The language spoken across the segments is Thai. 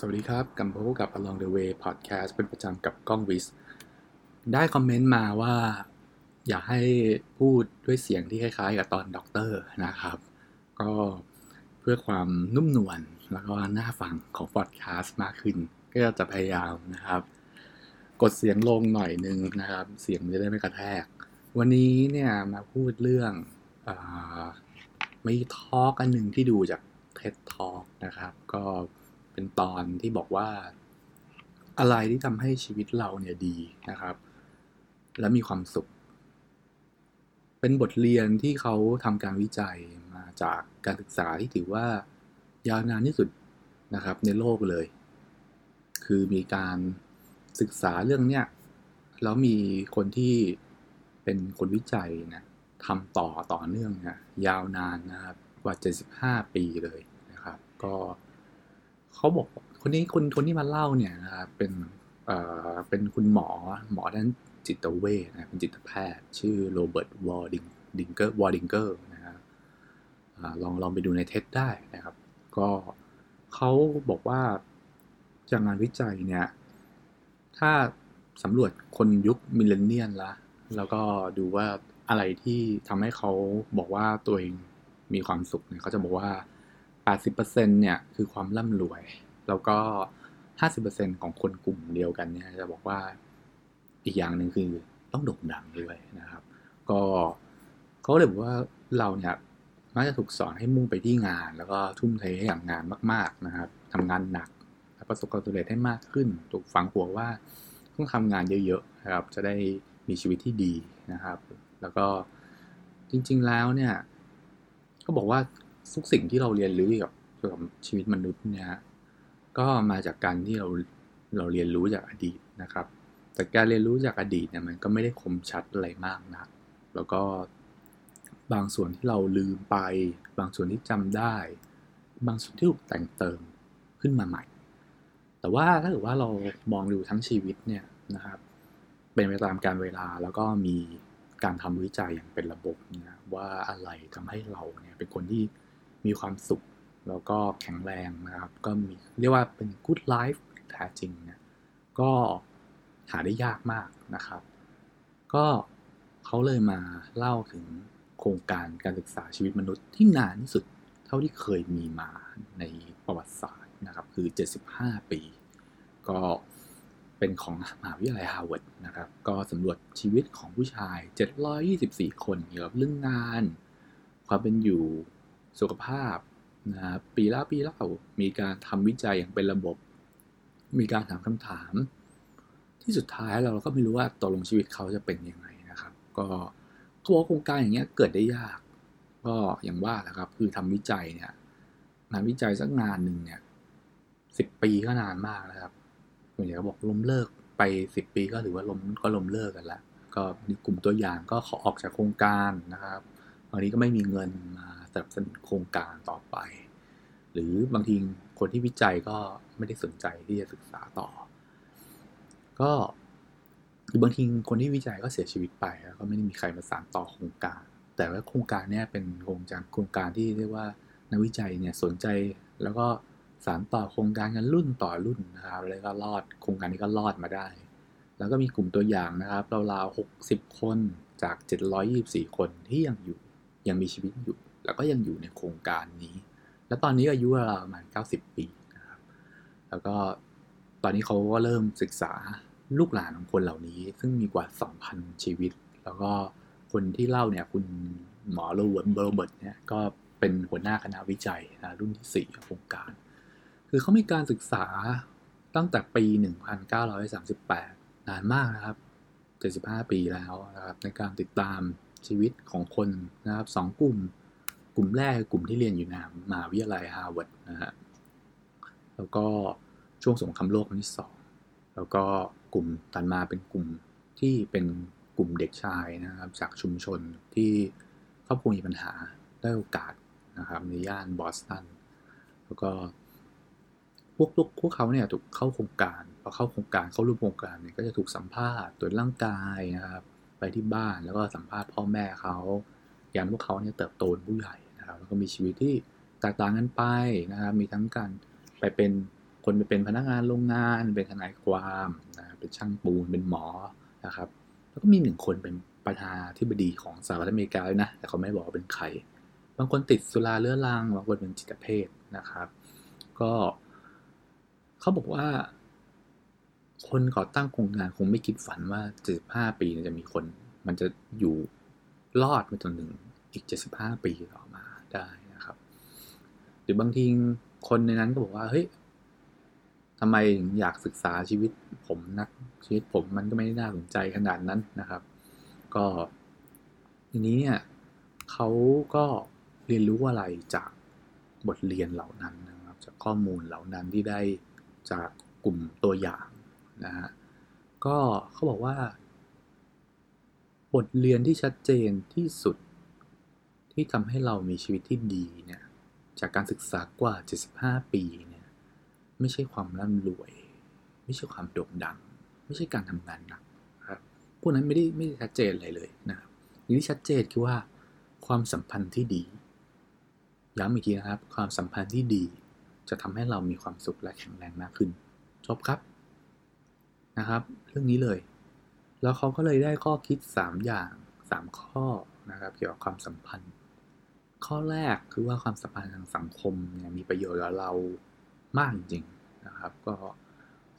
สวัสดีครับกลับมาพบกับ Along the Way Podcast เป็นประจำกับก้องวิส ได้คอมเมนต์มาว่า อยากให้พูดด้วยเสียงที่คล้ายๆ กับตอนด็อกเตอร์นะครับ ก็เพื่อความนุ่มนวลแล้วก็น่าฟังของพอดแคสต์มากขึ้น ก็จะพยายามนะครับ กดเสียงลงหน่อยนึงนะครับ เสียงจะได้ไม่กระแทก วันนี้เนี่ยมาพูดเรื่องอมีทอล์กอันหนึ่งที่ดูจาก TED Talk นะครับ ก็ เป็นตอนที่บอกว่า อะไรที่ทำให้ชีวิตเราเนี่ยดีนะครับ และมีความสุข เป็นบทเรียนที่เขาทำการวิจัยมาจากการศึกษาที่ถือว่า ยาวนานที่สุดนะครับ ในโลกเลย คือมีการศึกษาเรื่องเนี้ยแล้วมีคนที่เป็นคนวิจัยนะทำต่อต่อเนื่องนะยาวนานนะครับกว่า 75 ปีเลยนะครับ ก็ เขาบอกคนนี้คนคนที่มาเล่าเนี่ยนะครับเป็นเอ่อเป็นคุณหมอหมอด้านจิตเวชนะเป็นจิตแพทย์ ชื่อ Robert Waldingdinger Waldinger นะครับลองลองไปดูใน TED ได้นะครับ ก็เขาบอกว่าจากงานวิจัยเนี่ย ถ้าสำรวจคนยุคมิเลเนียนละแล้วก็ดูว่าอะไรที่ทำให้เขาบอกว่าตัวเองมีความสุขเนี่ยเขาจะบอกว่า 80%เนี่ยคือความร่ำรวย แล้วก็ 50%ของคนกลุ่มเดียวกันเนี่ยจะบอกว่าอีกอย่างหนึ่งคือต้องโด่งดังด้วยนะครับ ก็เขาเลยบอกว่าเราเนี่ยมักจะถูกสอนให้มุ่งไปที่งาน แล้วก็ทุ่มเทให้กับงานมาก ๆนะครับทำงานหนักและประสบความสำเร็จให้มากขึ้น ถูกฝังหัวว่าต้องทำงานเยอะๆนะครับ จะได้มีชีวิตที่ดีนะครับ แล้วก็จริงๆแล้วเนี่ย ก็บอกว่า ทุกสิ่งที่เราเรียนรู้กับเกี่ยวกับชีวิตมนุษย์เนี่ยก็มาจากการที่เราเราเรียนรู้จากอดีตนะครับ แต่การเรียนรู้จากอดีตเนี่ยมันก็ไม่ได้คมชัดอะไรมากนะแล้วก็บางส่วนที่เราลืมไป บางส่วนที่จำได้ บางส่วนที่ถูกแต่งเติมขึ้นมาใหม่ แต่ว่าถ้าเกิดว่าเรามองดูทั้งชีวิตเนี่ยนะครับเป็นไปตามการเวลาแล้วก็มีการทำวิจัยอย่างเป็นระบบนะว่าอะไรทำให้เราเนี่ยเป็นคนที่ มีความสุข แล้วก็แข็งแรงนะครับ ก็มีเรียกว่าเป็น good life แท้จริงเนี่ยก็หาได้ยากมากนะครับ ก็เขาเลยมาเล่าถึงโครงการการศึกษาชีวิตมนุษย์ที่นานที่สุดเท่าที่เคยมีมาในประวัติศาสตร์นะครับ คือ 75 ปี ก็เป็นของมหาวิทยาลัยฮาร์วาร์ดนะครับ ก็สำรวจชีวิตของผู้ชาย 724 คนเกี่ยวกับเรื่องงาน ความเป็นอยู่ สุขภาพนะครับปีแล้วปีเล่ามีการทำวิจัยอย่างเป็นระบบ มีการถามคำถาม ที่สุดท้ายเราก็ไม่รู้ว่าตกลงชีวิตเขาจะเป็นยังไงนะครับ ก็เขาบอกโครงการอย่างเงี้ยเกิดได้ยาก ก็อย่างว่าแหละครับคือทำวิจัยเนี่ยงานวิจัยสักงานหนึ่งเนี่ยสิบปีก็นานมากนะครับส่วนใหญ่ก็บอกล้มเลิกไปสิบปีก็ถือว่าล้มก็ล้มเลิกกันแล้วก็มีกลุ่มตัวอย่างก็ขอออกจากโครงการนะครับบางทีก็ไม่มีเงินมา สนับสนุนโครงการต่อไป หรือบางทีคนที่วิจัยก็ไม่ได้สนใจที่จะศึกษาต่อ ก็หรือบางทีคนที่วิจัยก็เสียชีวิตไปแล้วก็ไม่ได้มีใครมาสานต่อโครงการ แต่ว่าโครงการนี้เป็นโครงการโครงการที่เรียกว่านักวิจัยเนี่ยสนใจแล้วก็สานต่อโครงการกันรุ่นต่อรุ่นนะครับแล้วก็รอดโครงการนี้ก็รอดมาได้ แล้วก็มีกลุ่มตัวอย่างนะครับราวๆ60 คนจาก 724 คนที่ยังอยู่ยังมีชีวิตอยู่ แล้วก็ยังอยู่ในโครงการนี้ แล้วตอนนี้อายุราวประมาณ 90 ปีนะครับแล้วก็ตอนนี้เขาก็เริ่มศึกษาลูกหลานของคนเหล่านี้ ซึ่งมีกว่า 2,000 ชีวิต แล้วก็คนที่เล่าเนี่ยคุณหมอโรเบิร์ตเบอร์เบิร์ตเนี่ยก็เป็นหัวหน้าคณะวิจัยนะรุ่นที่ 4 ของโครงการ คือเขามีการศึกษาตั้งแต่ปี 1938 นานมากนะครับ 75 ปีแล้วนะครับในการติดตามชีวิตของคนนะครับสองกลุ่ม กลุ่มแรกกลุ่มที่เรียนอยู่ในมหาวิทยาลัยฮาร์วาร์ดนะฮะแล้วก็ช่วงสงครามโลกครั้งที่สองแล้วก็กลุ่มถัดมาเป็นกลุ่มที่เป็นกลุ่มเด็กชายนะครับจากชุมชนที่ครอบครัวมีปัญหาด้อยโอกาสนะครับในย่านบอสตันแล้วก็พวกพวกเขาเนี่ยถูกเข้าโครงการพอเข้าโครงการเข้าร่วมโครงการเนี่ยก็จะถูกสัมภาษณ์ตรวจร่างกายนะครับไปที่บ้านแล้วก็สัมภาษณ์พ่อแม่เขาย่างพวกเขาเนี่ยเติบโตเป็นผู้ใหญ่ ก็มีชีวิตที่แตกต่างกันไปนะครับ มีทั้งการไปเป็นคนไปเป็นพนักงานโรงงาน เป็นทนายความนะเป็นช่างปูนเป็นหมอนะครับ แล้วก็มีหนึ่งคนเป็นประธานาธิบดีของสหรัฐอเมริกาด้วยนะ แต่เขาไม่บอกว่าเป็นใคร บางคนติดสุราเรื้อรังบางคนเป็นจิตเภทนะครับ ก็เขาบอกว่า คนก่อตั้งโครงงานคงไม่คิดฝันว่า 75 ปีจะมีคน มันจะอยู่รอดมาจนถึงอีก 75 ปีต่อมา ได้นะครับ หรือบางทีคนในนั้นก็บอกว่าเฮ้ยทำไมอยากศึกษาชีวิตผมนักชีวิตผมมันก็ไม่ได้น่าสนใจขนาดนั้นนะครับ ก็ทีนี้เนี่ยเขาก็เรียนรู้อะไรจากบทเรียนเหล่านั้นนะครับ จากข้อมูลเหล่านั้นที่ได้จากกลุ่มตัวอย่างนะฮะก็เขาบอกว่า บทเรียนที่ชัดเจนที่สุด ที่ทำให้เรามีชีวิตที่ดีเนี่ยจากการศึกษากว่า 75 ปีเนี่ยไม่ใช่ความร่ำรวย ไม่ใช่ความโด่งดัง ไม่ใช่การทำงานหนักครับพวกนั้นไม่ได้ไม่ได้ชัดเจนอะไรเลยนะครับที่ชัดเจนคือว่าความสัมพันธ์ที่ดีย้ำอีกทีนะครับ ความสัมพันธ์ที่ดีจะทำให้เรามีความสุขและแข็งแรงมากขึ้น จบครับนะครับ เรื่องนี้เลย แล้วเขาก็เลยได้ข้อคิด 3 อย่าง 3 ข้อนะครับ เกี่ยวกับความสัมพันธ์ ข้อแรกคือว่าความสัมพันธ์ทางสังคมเนี่ยมีประโยชน์กับเรามากจริงนะครับ ก็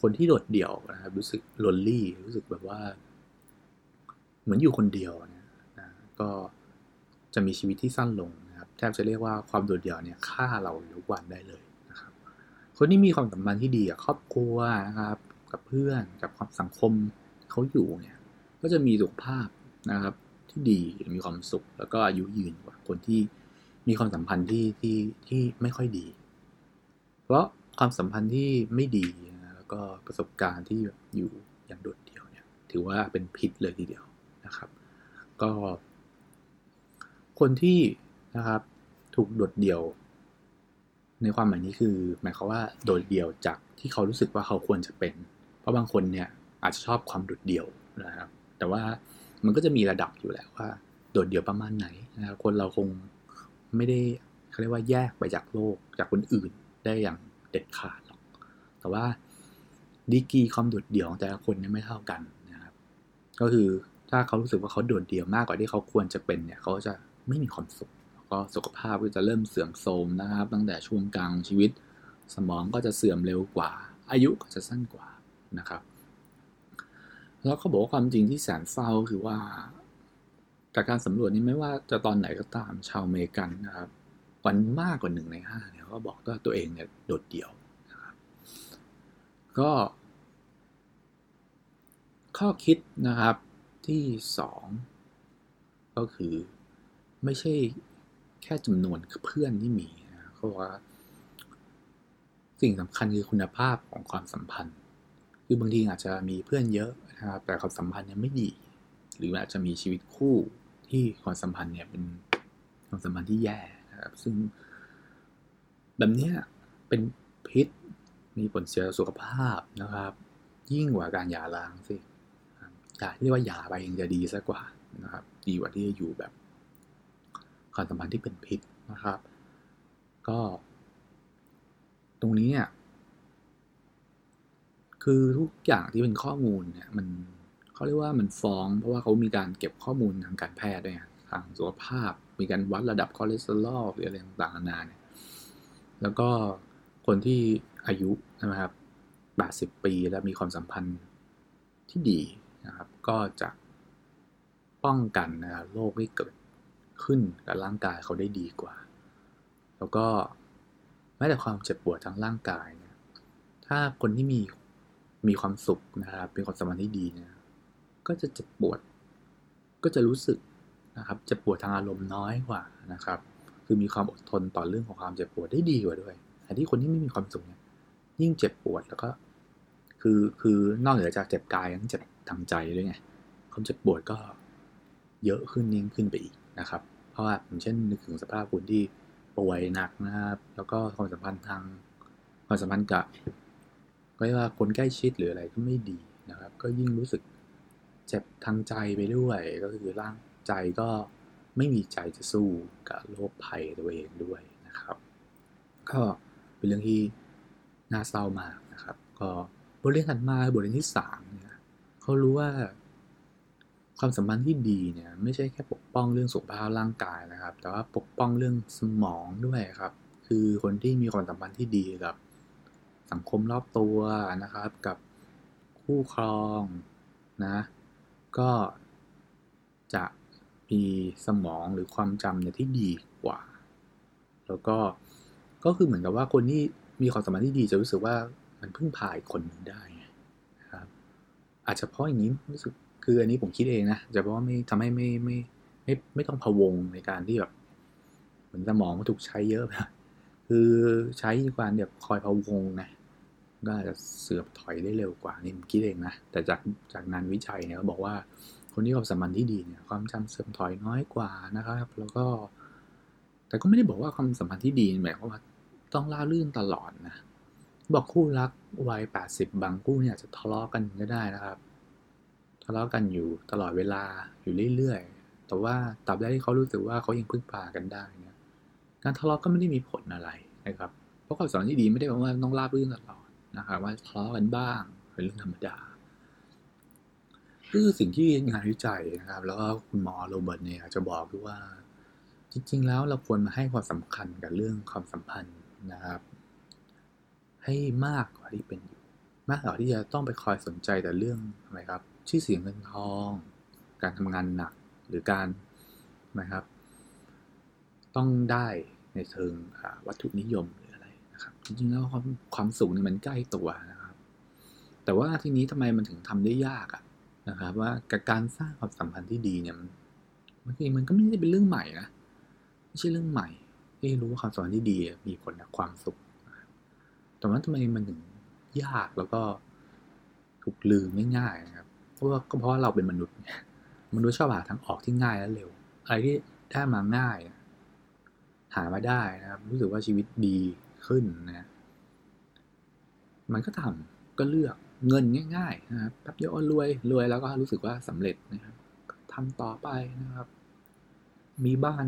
คนที่โดดเดี่ยวนะครับ รู้สึกลนลี่ รู้สึกแบบว่า เหมือนอยู่คนเดียวเนี่ยนะก็จะมีชีวิตที่สั้นลงนะครับแทบจะเรียกว่าความโดดเดี่ยวเนี่ยฆ่าเราทุกวันได้เลยนะครับ คนที่มีความสัมพันธ์ที่ดีกับครอบครัวนะครับ กับเพื่อนกับความสังคมเขาอยู่เนี่ย ก็จะมีสุขภาพนะครับที่ดีมีความสุขแล้วก็อายุยืนกว่าคนที่ มีความสัมพันธ์ที่ที่ที่ไม่ค่อยดี เพราะความสัมพันธ์ที่ไม่ดีนะแล้วก็ประสบการณ์ที่อยู่อย่างโดดเดี่ยวเนี่ย ถือว่าเป็นพิษเลยทีเดียวนะครับ ก็ คนที่นะครับถูกโดดเดี่ยว ในความหมายนี้คือ หมายความว่าโดดเดี่ยวจากที่เขารู้สึกว่าเขาควรจะเป็น เพราะบางคนเนี่ยอาจจะชอบความโดดเดี่ยวนะครับ แต่ว่ามันก็จะมีระดับอยู่แหละว่า โดดเดี่ยวประมาณไหนนะครับคนเราคง ไม่ได้เขาเรียกว่าแยกไปจากโลกจากคนอื่นได้อย่างเด็ดขาดหรอก แต่ว่าดีกีความโดดเดี่ยวของแต่ละคนเนี่ยไม่เท่ากันนะครับ ก็คือถ้าเขารู้สึกว่าเขาโดดเดี่ยวมากกว่าที่เขาควรจะเป็นเนี่ยเขาจะไม่มีความสุขก็สุขภาพก็จะเริ่มเสื่อมโทรมนะครับ ตั้งแต่ช่วงกลางชีวิต สมองก็จะเสื่อมเร็วกว่า อายุก็จะสั้นกว่านะครับ แล้วเขาบอกว่าความจริงที่แสนเศร้าคือว่า จากการสำรวจนี้ไม่ว่าจะตอนไหนก็ตามชาวอเมริกันนะครับวันมากกว่าหนึ่งในห้าเนี่ยเขาบอกว่าตัวเองเนี่ยโดดเดี่ยวนะครับก็ข้อคิดนะครับที่สองก็คือไม่ใช่แค่จำนวนเพื่อนที่มีนะเขาบอกว่า สิ่งสำคัญคือคุณภาพของความสัมพันธ์ คือบางทีอาจจะมีเพื่อนเยอะนะครับแต่ความสัมพันธ์เนี่ยไม่ดี หรืออาจจะมีชีวิตคู่ที่ความสัมพันธ์เนี่ยเป็นความสัมพันธ์ที่แย่นะครับ ซึ่ง แบบนี้เป็นพิษมีผลเสียสุขภาพนะครับ ยิ่งกว่าการหย่าร้างสิอย่าเรียกว่าหย่าไปยังจะดีซะกว่านะครับ ดีกว่าที่จะอยู่แบบความสัมพันธ์ที่เป็นพิษนะครับ ก็ ตรงนี้เนี่ยคือทุกอย่างที่เป็นข้อมูลเนี่ยมัน เขาเรียกว่ามันฟ้อง เพราะว่าเขามีการเก็บข้อมูลทางการแพทย์ด้วยทางสุขภาพ มีการวัดระดับคอเลสเตอรอลหรืออะไรต่างๆนานาเนี่ยแล้วก็คนที่อายุนะครับ 80 ปีแล้วมีความสัมพันธ์ที่ดีนะครับ ก็จะป้องกันนะครับโรคที่เกิดขึ้นกับร่างกายเขาได้ดีกว่า แล้วก็แม้แต่ความเจ็บปวดทางร่างกายเนี่ยถ้าคนที่มีมีความสุขนะครับเป็นความสัมพันธ์ที่ดีเนี่ย ก็จะเจ็บปวด ก็จะรู้สึกนะครับเจ็บปวดทางอารมณ์น้อยกว่านะครับ คือมีความอดทนต่อเรื่องของความเจ็บปวดได้ดีกว่าด้วยแต่ที่คนที่ไม่มีความสุขเนี่ยยิ่งเจ็บปวดแล้วก็ คือคือนอกเหนือจากเจ็บกายยังเจ็บทางใจด้วยไงความเจ็บปวดก็เยอะขึ้นยิ่งขึ้นไปอีกนะครับ เพราะว่าอย่างเช่นนึกถึงสภาพคุณที่ป่วยหนักนะครับ แล้วก็ความสัมพันธ์ทางความสัมพันธ์กับก็เรียกว่าคนใกล้ชิดหรืออะไรก็ไม่ดีนะครับ ก็ยิ่งรู้สึก เจ็บทางใจไปด้วยก็คือร่างใจก็ไม่มีใจจะสู้กับโรคภัยตัวเองด้วยนะครับ ก็เป็นเรื่องที่น่าเศร้ามากนะครับ ก็บทเรียนถัดมาบทเรียนที่สามเนี่ยเขารู้ว่าความสัมพันธ์ที่ดีเนี่ยไม่ใช่แค่ปกป้องเรื่องสุขภาพร่างกายนะครับ แต่ว่าปกป้องเรื่องสมองด้วยครับ คือคนที่มีความสัมพันธ์ที่ดีกับสังคมรอบตัวนะครับ กับคู่ครองนะ ก็จะมีสมองหรือความจำเนี่ยที่ดีกว่า แล้วก็ก็คือเหมือนกับว่าคนที่มีความสัมพันธ์ที่ดีจะรู้สึกว่ามันพึ่งพาอีกคนหนึ่งได้นะครับ อาจจะเพราะอย่างนี้รู้สึกคืออันนี้ผมคิดเองนะจะเพราะว่าไม่ทำให้ไม่ไม่ไม่ไม่ต้องพะวงในการที่แบบเหมือนสมองมันถูกใช้เยอะนะคือใช้การแบบคอยพะวงนะ ก็อาจจะเสื่อมถอยได้เร็วกว่านี่ผมคิดเองนะ แต่จากจากงานวิจัยเนี่ยเขาบอกว่าคนที่ความสัมพันธ์ที่ดีเนี่ยความจำเสื่อมถอยน้อยกว่านะครับ แล้วก็ แต่ก็ไม่ได้บอกว่าความสัมพันธ์ที่ดีหมายความว่าต้องล่าลื่นตลอดนะบอกคู่รักวัยแปดสิบบางคู่เนี่ยจะทะเลาะกันก็ได้นะครับ ทะเลาะกันอยู่ตลอดเวลาอยู่เรื่อยๆ แต่ว่าตราบใดที่เขารู้สึกว่าเขายังพึ่งพากันได้เนี่ยการทะเลาะก็ไม่ได้มีผลอะไรนะครับ เพราะความสัมพันธ์ที่ดีไม่ได้แปลว่าต้องราบรื่นตลอด นะครับว่าทะเลาะกันบ้างเป็นเรื่องธรรมดาคือสิ่งที่งานวิจัยนะครับ แล้วก็คุณหมอโรเบิร์ตเนี่ยจะบอกคือว่า จริง ๆ แล้วเราควรมาให้ความสำคัญกับเรื่องความสัมพันธ์นะครับ ให้มากกว่าที่เป็นอยู่ มากกว่าที่จะต้องไปคอยสนใจแต่เรื่องทำไมครับ ชื่อเสียงเงินทอง การทำงานหนักหรือการนะครับ ต้องได้ในเชิงวัตถุนิยมหร นะครับ จริงๆแล้วความความสุขเนี่ยมันใกล้ตัวนะครับ แต่ว่าทีนี้ทำไมมันถึงทำได้ยากอะนะครับ ว่าการสร้างความสัมพันธ์ที่ดีเนี่ยมันบางมันก็ไม่ได้เป็นเรื่องใหม่นะไม่ใช่เรื่องใหม่ที่รู้ว่าความสัมพันธ์ที่ดีมีผลกับความสุข แต่ว่าทำไมมันถึงยากแล้วก็ถูกลืมง่ายๆนะครับ เพราะว่าก็เพราะว่าเราเป็นมนุษย์มนุษย์ชอบหาทางออกที่ง่ายและเร็ว อะไรที่ได้มาง่าย หามาได้นะครับ รู้สึกว่าชีวิตดี ขึ้นนะมันก็ทำก็เลือกเงินง่ายๆนะครับแป๊บเดียวรวยรวยแล้วก็รู้สึกว่าสำเร็จนะครับทำต่อไปนะครับ มีบ้าน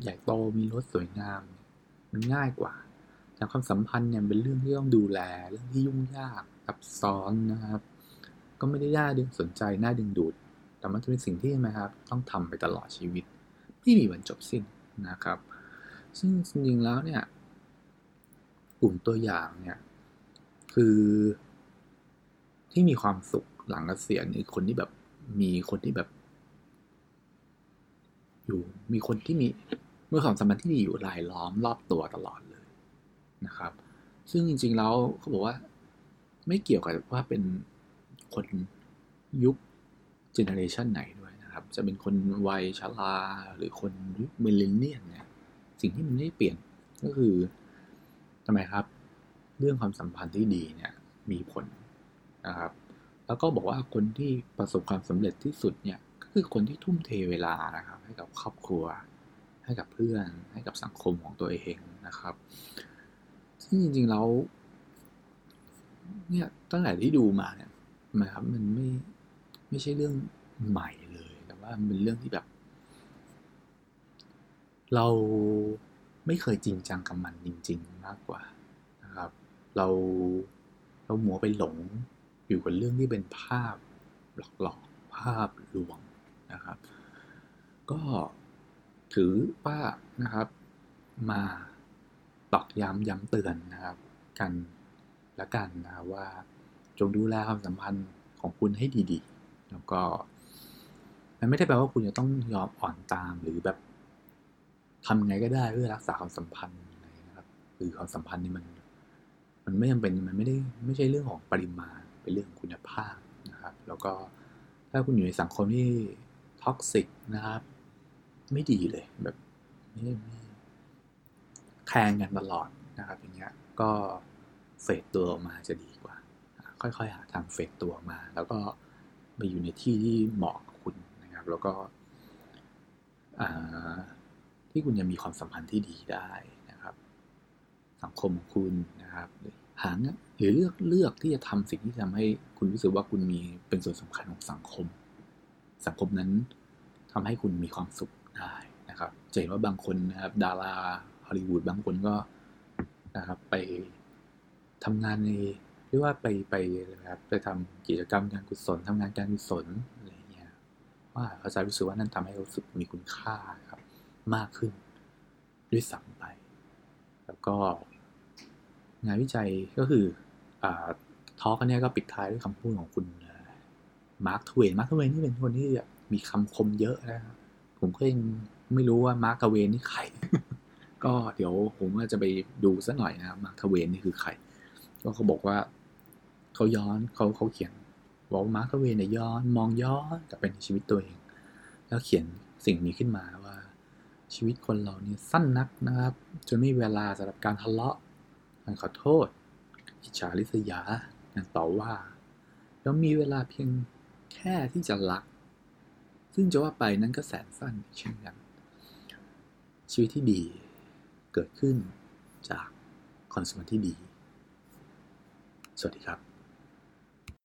ใหญ่โตมีรถสวยงาม มันง่ายกว่าแต่ความสัมพันธ์เนี่ยเป็นเรื่องที่ต้องดูแลเรื่องที่ยุ่งยากซับซ้อนนะครับ ก็ไม่ได้น่าดึงสนใจน่าดึงดูด แต่มันจะเป็นสิ่งที่นะครับ ต้องทำไปตลอดชีวิต ไม่มีวันจบสิ้นนะครับ ซึ่งจริงๆแล้วเนี่ย กลุ่มตัวอย่างเนี่ย คือที่มีความสุขหลังเกษียณคือคนที่แบบมีคนที่แบบ อยู่มีคนที่มีเมื่อความสัมพันธ์ที่ดีอยู่รายล้อมรอบตัวตลอดเลยนะครับ ซึ่งจริง ๆ แล้วเขาบอกว่า ไม่เกี่ยวกับว่าเป็นคนยุคเจเนอเรชันไหนด้วยนะครับ จะเป็นคนวัยชราหรือคนยุคมิลเลนเนียนเนี่ย สิ่งที่มันไม่เปลี่ยนก็คือ ทำไมครับ เรื่องความสัมพันธ์ที่ดีเนี่ยมีผลนะครับ แล้วก็บอกว่าคนที่ประสบความสำเร็จที่สุดเนี่ยก็คือคนที่ทุ่มเทเวลานะครับ ให้กับครอบครัว ให้กับเพื่อน ให้กับสังคมของตัวเองนะครับ ซึ่งจริงๆแล้วเนี่ยตั้งแต่ที่ดูมาเนี่ยนะครับมันไม่ไม่ใช่เรื่องใหม่เลย แต่ว่ามันเป็นเรื่องที่แบบ เรา ไม่เคยจริงจังกับมันจริง ๆ มากกว่านะครับ เราเราหมัวไปหลงอยู่กับเรื่องที่เป็นภาพหลอกๆภาพลวงนะครับ ก็ถือว่านะครับมาตอกย้ำย้ำเตือนนะครับ กันและกันนะว่าจงดูแลความสัมพันธ์ของคุณให้ดีๆ แล้วก็มันไม่ได้แปลว่าคุณจะต้องยอมอ่อนตามหรือแบบ ทำไงก็ได้เพื่อรักษาความสัมพันธ์นะครับคือความสัมพันธ์นี่มัน มันไม่จำเป็นมันไม่ได้ไม่ใช่เรื่องของปริมาณเป็นเรื่องของคุณภาพนะครับ แล้วก็ถ้าคุณอยู่ในสังคมที่ toxic นะครับ ไม่ดีเลยแบบไม่ไม่แทงกันตลอดนะครับ อย่างเงี้ยก็ fade ตัวออกมาจะดีกว่า ค่อยๆหาทางเฟดตัวออกมา แล้วก็ไปอยู่ในที่ที่เหมาะกับคุณนะครับ แล้วก็ ที่คุณจะมีความสัมพันธ์ที่ดีได้นะครับ สังคมของคุณนะครับหางหรือเลือกเลือกที่จะทำสิ่งที่ทำให้คุณรู้สึกว่าคุณมีเป็นส่วนสำคัญของสังคม สังคมนั้นทำให้คุณมีความสุขได้นะครับจะเห็นว่าบางคนนะครับดาราฮอลลีวูดบางคนก็นะครับไปทำงานในเรียกว่าไปไปนะครับไปทำกิจกรรมการกุศลทำงานการกุศลอะไรเงี้ยว่าอาจารย์รู้สึกว่านั่นทำให้รู้สึกมีคุณค่าครับ มากขึ้น ด้วยซ้ำไป แล้วก็งานวิจัยก็คือ talk อันนี้ก็ปิดท้ายด้วยคำพูดของคุณ Mark Twain Mark Twain นี่เป็นคนที่มีคำคมเยอะนะครับผมก็ยังไม่รู้ว่า Mark Twain นี่ใคร ก็เดี๋ยวผมก็จะไปดูสักหน่อยนะ Mark Twain นี่คือใคร ก็เขาบอกว่าเขาย้อนเขาเขาเขียนบอก Mark Twain เนี่ยย้อนมองย้อนกลับไปในชีวิตตัวเอง แล้วเขียนสิ่งนี้ขึ้นมาว่า ชีวิตคนเราเนี่ยสั้นนักนะครับ จนไม่มีเวลาสำหรับการทะเลาะการขอโทษ อิจฉาริษยาการต่อว่าแล้วมีเวลาเพียงแค่ที่จะรัก ซึ่งจะว่าไปนั้นก็แสนสั้นเช่นกัน ชีวิตที่ดีเกิดขึ้นจากคอน sumer ที่ดี สวัสดีครับ